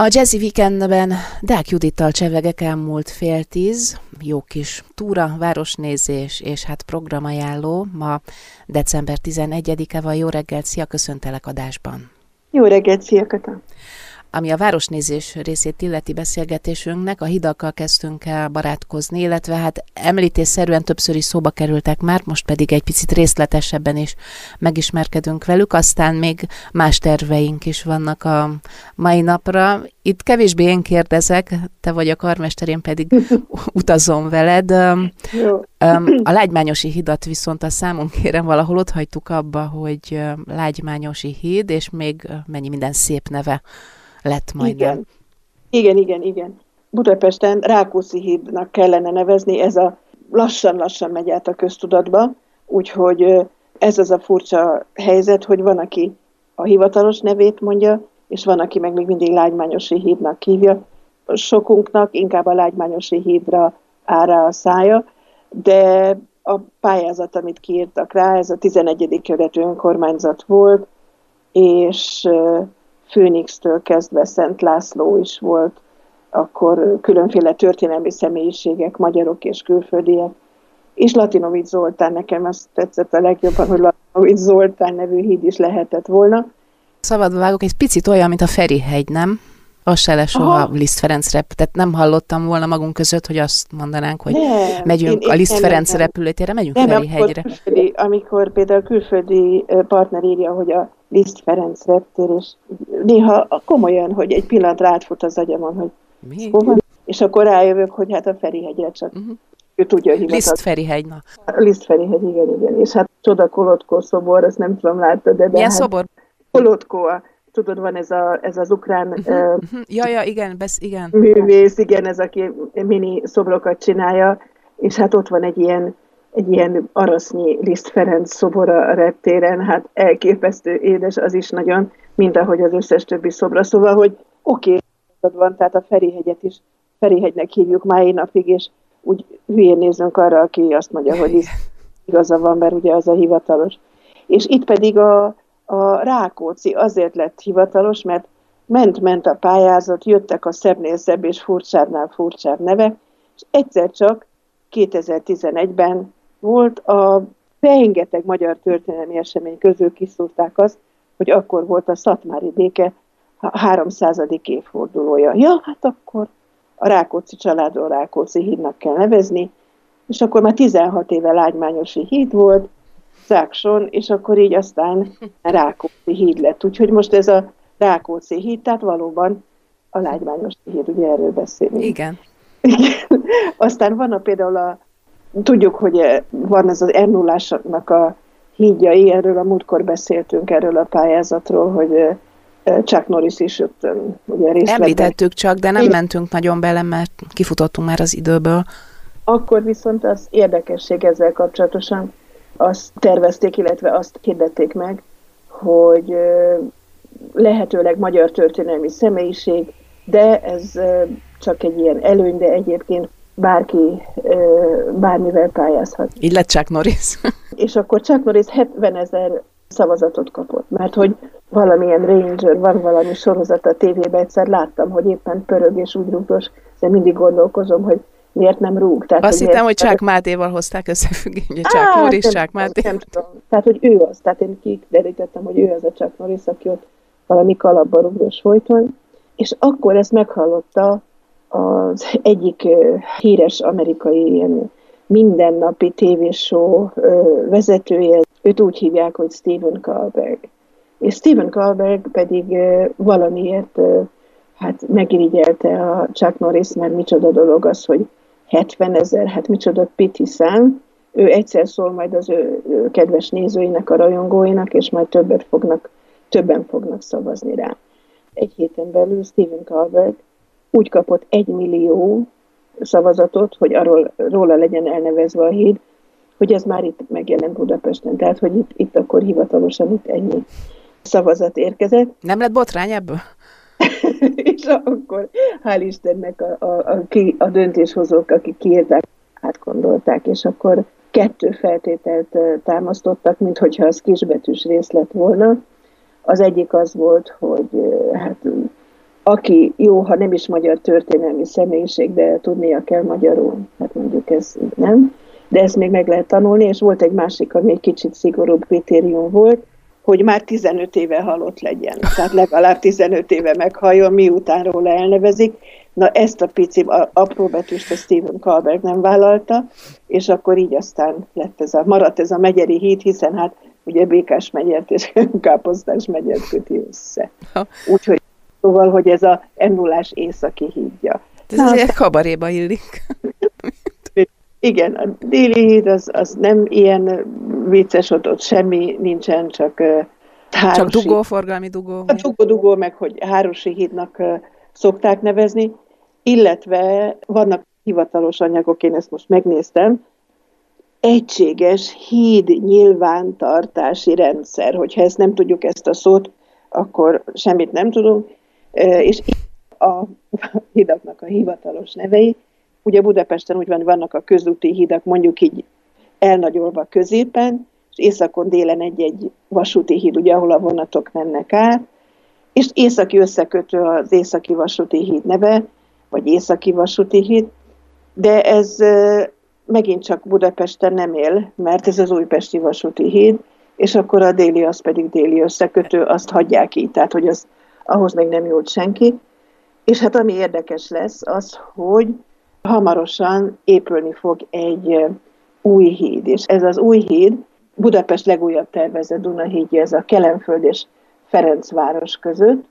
A Jazzy Weekendben Dák Judittal csevegek elmúlt fél tíz, jó kis túra, városnézés és hát programajánló. Ma december 11-e van. Jó reggelt, szia, köszöntelek adásban. Jó reggelt, szia, Kata. Ami a városnézés részét illeti beszélgetésünknek, a hidakkal kezdtünk el barátkozni, illetve hát említésszerűen többször is szóba kerültek már, most pedig egy picit részletesebben is megismerkedünk velük, aztán még más terveink is vannak a mai napra. Itt kevésbé én kérdezek, te vagy a karmester, én pedig utazom veled. Jó. A Lágymányosi hidat viszont a számunk kérem valahol ott hagytuk abba, hogy Lágymányosi híd, és még mennyi minden szép neve lett majd. Igen. igen, igen, igen. Budapesten Rákóczi hídnak kellene nevezni, ez a lassan-lassan megy át a köztudatba, úgyhogy ez az a furcsa helyzet, hogy van, aki a hivatalos nevét mondja, és van, aki meg még mindig Lágymányosi hídnak hívja. Sokunknak inkább a Lágymányosi hídra ára a szája, de a pályázat, amit kiírtak rá, ez a 11. kerületű önkormányzat volt, és Főnixtől kezdve Szent László is volt, akkor különféle történelmi személyiségek, magyarok és külföldiek. És Latinovics Zoltán, nekem azt tetszett a legjobban, hogy Latinovics Zoltán nevű híd is lehetett volna. Szabadba vágok, egy picit olyan, mint a Ferihegy, nem? Az se lesz soha Liszt Ferenc rep, tehát nem hallottam volna magunk között, hogy azt mondanánk, hogy nem, megyünk én, a Liszt Ferenc repülőtérre, megyünk nem, Ferihegyre. Amikor, amikor például külföldi partner írja, hogy a Liszt Ferenc reptér, és néha komolyan, hogy egy pillanatra átfut az agyamon, hogy Mi? hova, és akkor rájövök, hogy hát a Ferihegyre csak uh-huh. ő tudja, hogy Liszt Ferihegy, na. Liszt Ferihegy, igen, igen. És hát Csoda Kolotkó szobor, azt nem tudom, láttad, de... Milyen hát, szobor? Kolotkó, tudod, van ez, a, ez az ukrán uh-huh, uh-huh. Ja, ja, igen, besz, igen. művész, igen, ez aki mini szobrokat csinálja, és hát ott van egy ilyen egy ilyen arasznyi Liszt Ferenc szobora a reptéren, hát elképesztő édes az is nagyon, mint ahogy az összes többi szobra. Szóval, hogy oké, okay, van, tehát a Ferihegyet is Ferihegynek hívjuk mai napig, és úgy hülyén nézünk arra, aki azt mondja, hogy igaza van, mert ugye az a hivatalos. És itt pedig a, a Rákóczi azért lett hivatalos, mert ment-ment a pályázat, jöttek a szebbnél szebb és furcsábbnál furcsább nevek, és egyszer csak 2011-ben volt, a rengeteg magyar történelmi esemény közül kiszúrták azt, hogy akkor volt a Szatmári béke 300. évfordulója. Ja, hát akkor a Rákóczi családról Rákóczi hídnak kell nevezni, és akkor már 16 éve Lágymányosi híd volt, Zákson, és akkor így aztán Rákóczi híd lett. Úgyhogy most ez a Rákóczi híd, tehát valóban a Lágymányosi híd, ugye erről beszélünk. Igen. Aztán van a, például a Tudjuk, hogy eh, van ez az r a hídjai, erről a múltkor beszéltünk, erről a pályázatról, hogy eh, eh, Chuck Norris is ott ugye részletben. Említettük csak, de nem mentünk nagyon bele, mert kifutottunk már az időből. Akkor viszont az érdekesség ezzel kapcsolatosan, azt tervezték, illetve azt hirdették meg, hogy lehetőleg magyar történelmi személyiség, de ez csak egy ilyen előny, de egyébként bárki bármivel pályázhat. Így lett Chuck Norris. és akkor Chuck Norris 70 ezer szavazatot kapott, mert hogy valamilyen Ranger, van valami sorozat a tévében, egyszer láttam, hogy éppen pörög és úgy rúgdos, de mindig gondolkozom, hogy miért nem rúg. Tehát, Azt hogy hittem, hogy Csák Mátéval hozták összefüggésbe, Csák Norris, Csák Máté. Nem tudom. Tehát, hogy ő az, tehát én kiderítettem, hogy ő az a Csák Norris, aki ott valami kalapba rúgdos folyton, és akkor ezt meghallotta az egyik híres amerikai ilyen mindennapi tévéshow vezetője, őt úgy hívják, hogy Stephen Kalberg. És Stephen Kalberg pedig valamiért hát megirigyelte a Chuck Norris, mert micsoda dolog az, hogy 70 ezer, hát micsoda piti szám. Ő egyszer szól majd az ő, kedves nézőinek, a rajongóinak, és majd többet fognak, többen fognak szavazni rá. Egy héten belül Stephen Kalberg úgy kapott egy millió szavazatot, hogy arról, róla legyen elnevezve a híd, hogy ez már itt megjelent Budapesten. Tehát, hogy itt, itt akkor hivatalosan itt ennyi szavazat érkezett. Nem lett botrány ebből? és akkor hál' Istennek a, a, a, a döntéshozók, akik kiírták, átgondolták, és akkor kettő feltételt támasztottak, mint hogyha az kisbetűs rész lett volna. Az egyik az volt, hogy hát aki jó, ha nem is magyar történelmi személyiség, de tudnia kell magyarul, hát mondjuk ez nem, de ezt még meg lehet tanulni, és volt egy másik, ami egy kicsit szigorúbb kritérium volt, hogy már 15 éve halott legyen. Tehát legalább 15 éve meghalljon, miután róla elnevezik. Na ezt a pici apró betűst a Stephen Colbert nem vállalta, és akkor így aztán lett ez a, maradt ez a megyeri híd, hiszen hát ugye Békás megyert és Káposztás megyert köti össze. Úgyhogy szóval, hogy ez a ennulás északi hídja. Ez Na, azért kabaréba illik. Igen, a déli híd az, az nem ilyen vicces, ott, ott semmi nincsen, csak uh, Csak dugó, forgalmi dugó. A dugó-dugó, meg hogy Hárosi hídnak uh, szokták nevezni, illetve vannak hivatalos anyagok, én ezt most megnéztem, egységes híd nyilvántartási rendszer. Hogyha ezt nem tudjuk ezt a szót, akkor semmit nem tudunk. És a hidaknak a hivatalos nevei, ugye Budapesten úgy van, vannak a közúti hidak, mondjuk így elnagyolva középen, és északon délen egy-egy vasúti híd, ugye, ahol a vonatok mennek át, és északi összekötő az északi vasúti híd neve, vagy északi vasúti híd, de ez megint csak Budapesten nem él, mert ez az újpesti vasúti híd, és akkor a déli az pedig déli összekötő, azt hagyják így, tehát hogy az, ahhoz még nem jut senki. És hát ami érdekes lesz, az, hogy hamarosan épülni fog egy új híd, és ez az új híd Budapest legújabb tervezett hídja, ez a Kelenföld és Ferencváros között,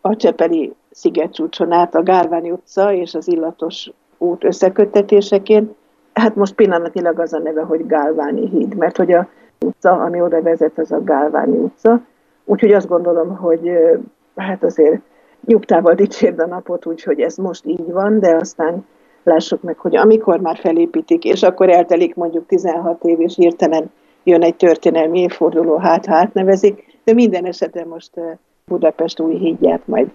a Csepeli szigetcsúcson át a Gálváni utca és az Illatos út összeköttetéseként. Hát most pillanatnyilag az a neve, hogy Gálváni híd, mert hogy a utca, ami oda vezet, az a Gálváni utca. Úgyhogy azt gondolom, hogy hát azért nyugtával dicsérd a napot, úgyhogy ez most így van, de aztán lássuk meg, hogy amikor már felépítik, és akkor eltelik mondjuk 16 év, és hirtelen jön egy történelmi évforduló, hát hát nevezik, de minden esetben most Budapest új hídját majd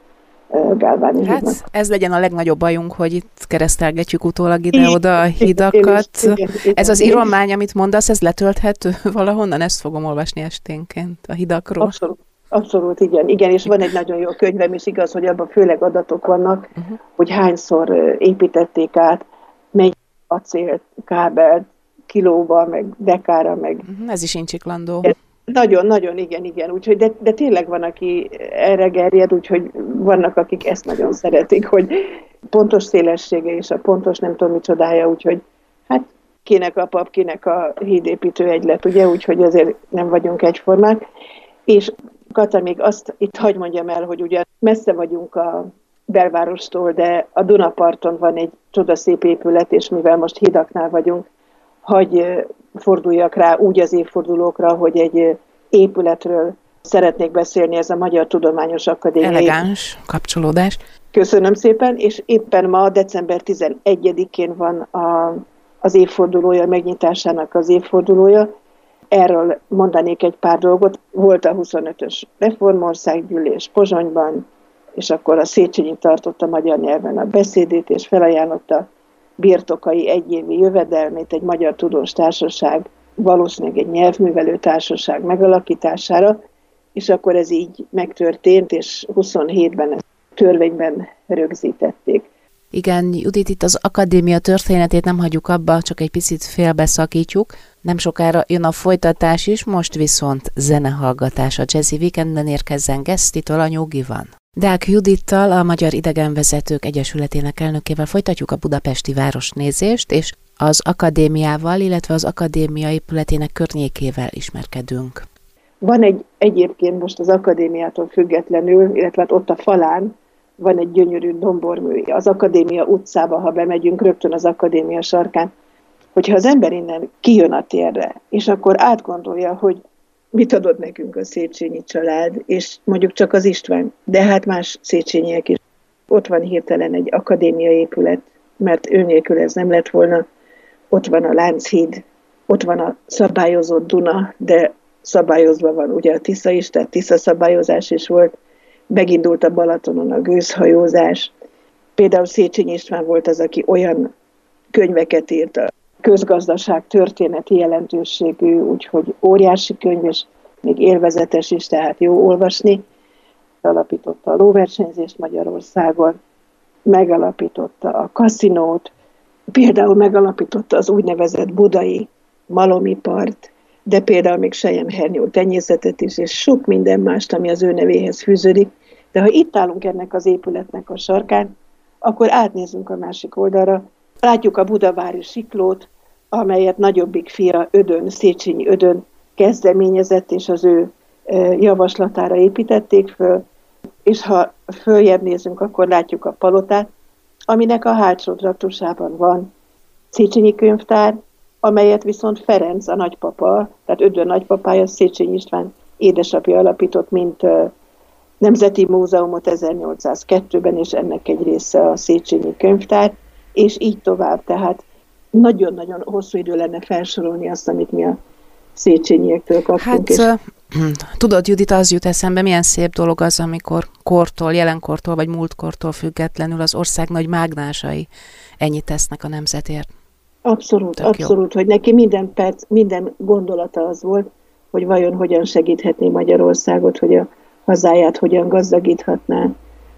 Gálváni Hát hídnak. ez legyen a legnagyobb bajunk, hogy itt keresztelgetjük utólag ide-oda a igen, igen, ez az iromány, amit mondasz, ez letölthető valahonnan? Ezt fogom olvasni esténként a hidakról. Abszolút. Abszolút, igen. Igen, és van egy nagyon jó könyvem is, igaz, hogy abban főleg adatok vannak, uh-huh. hogy hányszor építették át, mennyi acélt, kábelt, kilóba, meg dekára, meg... Uh-huh. Ez is incsiklandó. Nagyon, nagyon, igen, igen. Úgyhogy, de, de tényleg van, aki erre gerjed, úgyhogy vannak, akik ezt nagyon szeretik, hogy pontos szélessége és a pontos nem tudom micsodája, úgyhogy hát kinek a pap, kinek a hídépítő egylet, ugye, úgyhogy azért nem vagyunk egyformák. És Kata, még azt itt hagy mondjam el, hogy ugye messze vagyunk a belvárostól, de a Dunaparton van egy csodaszép épület, és mivel most hidaknál vagyunk, hagy forduljak rá úgy az évfordulókra, hogy egy épületről szeretnék beszélni, ez a Magyar Tudományos Akadémia. Elegáns kapcsolódás. Köszönöm szépen, és éppen ma, december 11-én van a, az évfordulója, megnyitásának az évfordulója, Erről mondanék egy pár dolgot. Volt a 25-ös reformországgyűlés Pozsonyban, és akkor a Széchenyi tartotta magyar nyelven a beszédét, és felajánlotta birtokai egyévi jövedelmét egy magyar tudós társaság, valószínűleg egy nyelvművelő társaság megalakítására, és akkor ez így megtörtént, és 27-ben ezt törvényben rögzítették. Igen, Judit, itt az akadémia történetét nem hagyjuk abba, csak egy picit félbeszakítjuk. Nem sokára jön a folytatás is, most viszont zenehallgatás a Jazzy Weekendben érkezzen Gesztitől a nyugi van. Deák Judittal, a Magyar Idegenvezetők Egyesületének elnökével folytatjuk a budapesti városnézést, és az akadémiával, illetve az akadémia épületének környékével ismerkedünk. Van egy egyébként most az akadémiától függetlenül, illetve hát ott a falán van egy gyönyörű dombormű. Az Akadémia utcába, ha bemegyünk, rögtön az Akadémia sarkán, hogyha az ember innen kijön a térre, és akkor átgondolja, hogy mit adott nekünk a Széchenyi család, és mondjuk csak az István, de hát más Széchenyiek is. Ott van hirtelen egy akadémia épület, mert ő nélkül ez nem lett volna. Ott van a Lánchíd, ott van a szabályozott Duna, de szabályozva van ugye a Tisza is, tehát Tisza szabályozás is volt megindult a Balatonon a gőzhajózás. Például Széchenyi István volt az, aki olyan könyveket írt a közgazdaság történeti jelentőségű, úgyhogy óriási könyv, és még élvezetes is, tehát jó olvasni. alapította a lóversenyzést Magyarországon, megalapította a kaszinót, például megalapította az úgynevezett budai malomipart, de például még sejemhernyó tenyészetet is, és sok minden mást, ami az ő nevéhez fűződik. De ha itt állunk ennek az épületnek a sarkán, akkor átnézünk a másik oldalra, látjuk a budavári siklót, amelyet nagyobbik fia Ödön, Széchenyi Ödön kezdeményezett, és az ő javaslatára építették föl, és ha följebb nézünk, akkor látjuk a palotát, aminek a hátsó traktusában van Széchenyi könyvtár, amelyet viszont Ferenc, a nagypapa, tehát Ödön nagypapája, Széchenyi István édesapja alapított, mint Nemzeti Múzeumot 1802-ben, és ennek egy része a Széchenyi könyvtár, és így tovább. Tehát nagyon-nagyon hosszú idő lenne felsorolni azt, amit mi a Széchenyiek kaptunk. Hát, és... tudod, Judita, az jut eszembe, milyen szép dolog az, amikor kortól, jelenkortól vagy múltkortól függetlenül az ország nagy mágnásai ennyit tesznek a nemzetért. Abszolút, Tök abszolút, jó. hogy neki minden perc, minden gondolata az volt, hogy vajon hogyan segíthetné Magyarországot, hogy a hazáját hogyan gazdagíthatná,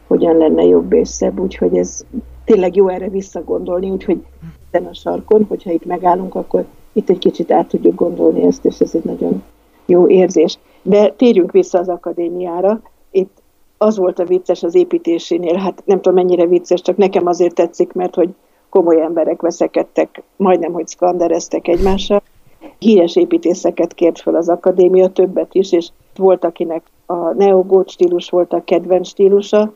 hogyan lenne jobb és szebb, úgyhogy ez tényleg jó erre visszagondolni, úgyhogy ezen a sarkon, hogyha itt megállunk, akkor itt egy kicsit át tudjuk gondolni ezt, és ez egy nagyon jó érzés. De térjünk vissza az akadémiára. Itt az volt a vicces az építésénél, hát nem tudom mennyire vicces, csak nekem azért tetszik, mert hogy komoly emberek veszekedtek, majdnem, hogy szkandereztek egymással. Híres építészeket kért fel az akadémia, többet is, és volt, akinek a neogót stílus volt a kedvenc stílusa,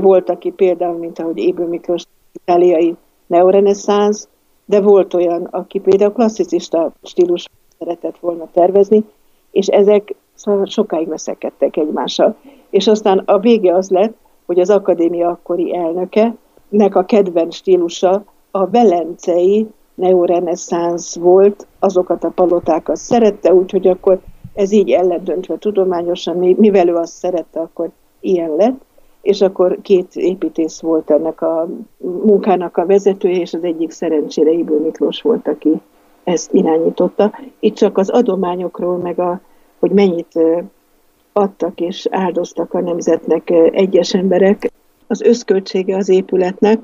volt, aki például, mint ahogy Ébő Miklós itáliai neoreneszánsz, de volt olyan, aki például klasszicista stílus szeretett volna tervezni, és ezek szóval sokáig veszekedtek egymással. És aztán a vége az lett, hogy az akadémia akkori elnöke, nek a kedvenc stílusa a velencei neoreneszánsz volt, azokat a palotákat szerette, úgyhogy akkor ez így ellendöntve tudományosan, mivel ő azt szerette, akkor ilyen lett, és akkor két építész volt ennek a munkának a vezetője, és az egyik szerencsére Ibő Miklós volt, aki ezt irányította. Itt csak az adományokról, meg a, hogy mennyit adtak és áldoztak a nemzetnek egyes emberek. Az összköltsége az épületnek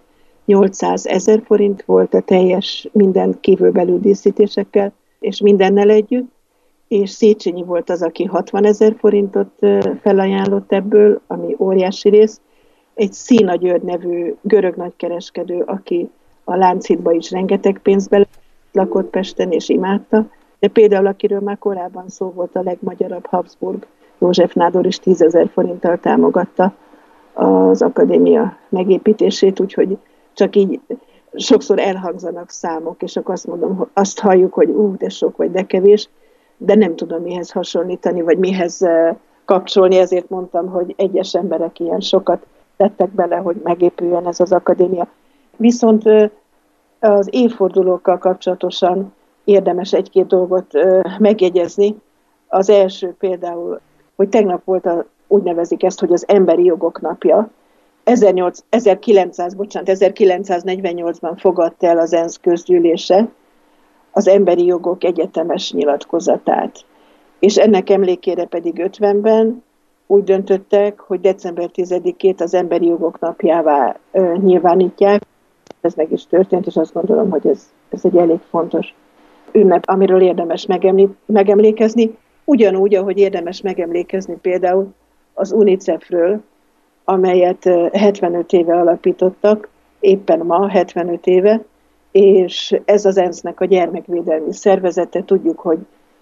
800 ezer forint volt a teljes minden kívülbelül díszítésekkel, és mindennel együtt, és Széchenyi volt az, aki 60 ezer forintot felajánlott ebből, ami óriási rész. Egy Szína György nevű görög nagykereskedő, aki a Lánchídba is rengeteg pénzbe lakott Pesten és imádta, de például akiről már korábban szó volt a legmagyarabb Habsburg, József Nádor is 10 ezer forinttal támogatta az akadémia megépítését, úgyhogy csak így sokszor elhangzanak számok, és akkor azt mondom, azt halljuk, hogy ú, de sok vagy de kevés, de nem tudom mihez hasonlítani, vagy mihez kapcsolni, ezért mondtam, hogy egyes emberek ilyen sokat tettek bele, hogy megépüljön ez az akadémia. Viszont az évfordulókkal kapcsolatosan érdemes egy-két dolgot megjegyezni. Az első például, hogy tegnap volt a, úgy nevezik ezt, hogy az emberi jogok napja. 18, 1900, bocsánat, 1948-ban fogadta el az ENSZ közgyűlése az emberi jogok egyetemes nyilatkozatát. És ennek emlékére pedig 50-ben úgy döntöttek, hogy december 10-ét az emberi jogok napjává ö, nyilvánítják. Ez meg is történt, és azt gondolom, hogy ez, ez egy elég fontos ünnep, amiről érdemes megemlé- megemlékezni. Ugyanúgy, ahogy érdemes megemlékezni például az UNICEF-ről, amelyet 75 éve alapítottak, éppen ma 75 éve, és ez az ENSZ-nek a gyermekvédelmi szervezete, tudjuk, hogy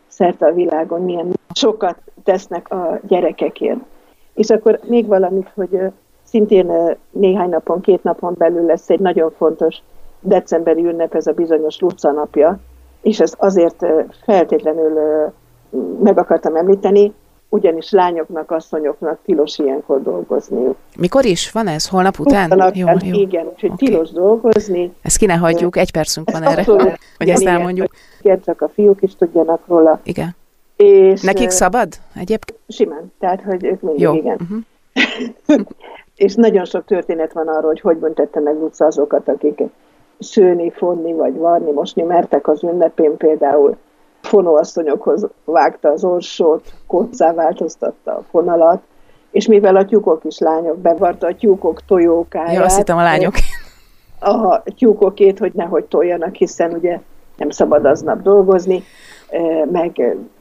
szerte a világon milyen sokat tesznek a gyerekekért. És akkor még valamit, hogy szintén néhány napon, két napon belül lesz egy nagyon fontos decemberi ünnep, ez a bizonyos Luca napja, és ezt azért feltétlenül meg akartam említeni, ugyanis lányoknak, asszonyoknak tilos ilyenkor dolgozniuk. Mikor is? Van ez? Holnap után? Utána, jó, jó. Igen, úgyhogy okay. tilos dolgozni. Ezt ki ne hagyjuk, egy percünk van erre, abszolút, hogy igen, ezt elmondjuk. Igen, csak a fiúk is tudjanak róla. Igen. És, Nekik szabad egyébként? Simán, tehát hogy ők mindig jó. igen. Uh-huh. és nagyon sok történet van arról, hogy hogy büntette meg Luca azokat, akik szőni, fonni vagy varni, mosni mertek az ünnepén például fonóasszonyokhoz vágta az orsót, koccá változtatta a fonalat, és mivel a tyúkok is lányok, bevarta a tyúkok tojókáját. Ja, azt hittem a lányok. A tyúkokét, hogy nehogy toljanak, hiszen ugye nem szabad aznap dolgozni, meg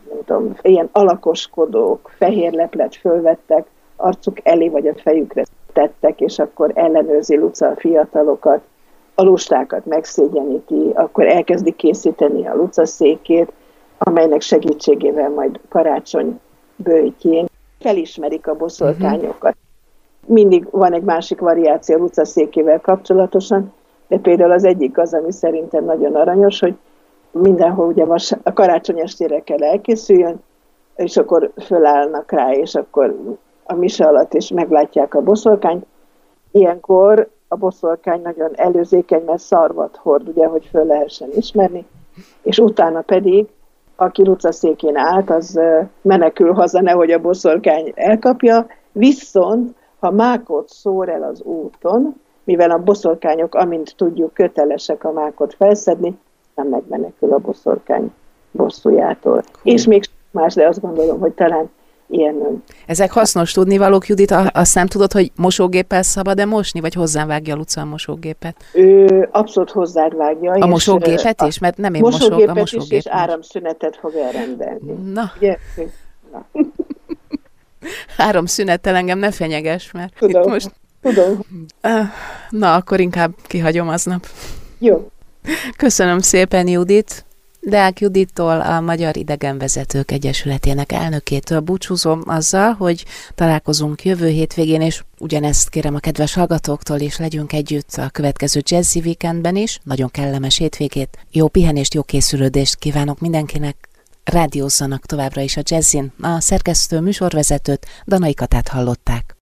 nem tudom, ilyen alakoskodók, fehér leplet fölvettek, arcuk elé vagy a fejükre tettek, és akkor ellenőrzi Luca a fiatalokat, a lustákat megszégyeníti, akkor elkezdi készíteni a Luca székét, amelynek segítségével majd karácsony bőjtjén felismerik a boszorkányokat. Mindig van egy másik variáció a Luca székével kapcsolatosan, de például az egyik az, ami szerintem nagyon aranyos, hogy mindenhol ugye vas, a karácsony estére kell elkészüljön, és akkor fölállnak rá, és akkor a mise alatt is meglátják a boszorkányt. Ilyenkor a boszorkány nagyon előzékeny, mert szarvat hord, ugye, hogy föl lehessen ismerni, és utána pedig, aki Luca székén állt, az menekül haza, nehogy a boszorkány elkapja, viszont ha mákot szór el az úton, mivel a boszorkányok, amint tudjuk, kötelesek a mákot felszedni, nem megmenekül a boszorkány bosszújától. Cool. És még más, de azt gondolom, hogy talán ilyen... Ezek hasznos tudni valók, Judit, azt nem tudod, hogy mosógéppel szabad-e mosni, vagy hozzávágja Luca a mosógépet? Ő abszolút hozzád vágja. A mosógépet is? Mert nem én mosógépet mosog, a mosógép. Is, és áramszünetet fog elrendelni. Na. Ugye? Na. Áramszünettel engem ne fenyeges, mert tudom, itt most... Tudom. Na, akkor inkább kihagyom aznap. Jó. Köszönöm szépen, Judit. Deák Judittól, a Magyar Idegenvezetők Egyesületének elnökétől búcsúzom azzal, hogy találkozunk jövő hétvégén, és ugyanezt kérem a kedves hallgatóktól is, legyünk együtt a következő Jazzy Weekendben is. Nagyon kellemes hétvégét, jó pihenést, jó készülődést kívánok mindenkinek. Rádiózzanak továbbra is a jazzin. A szerkesztő műsorvezetőt, Danai Katát hallották.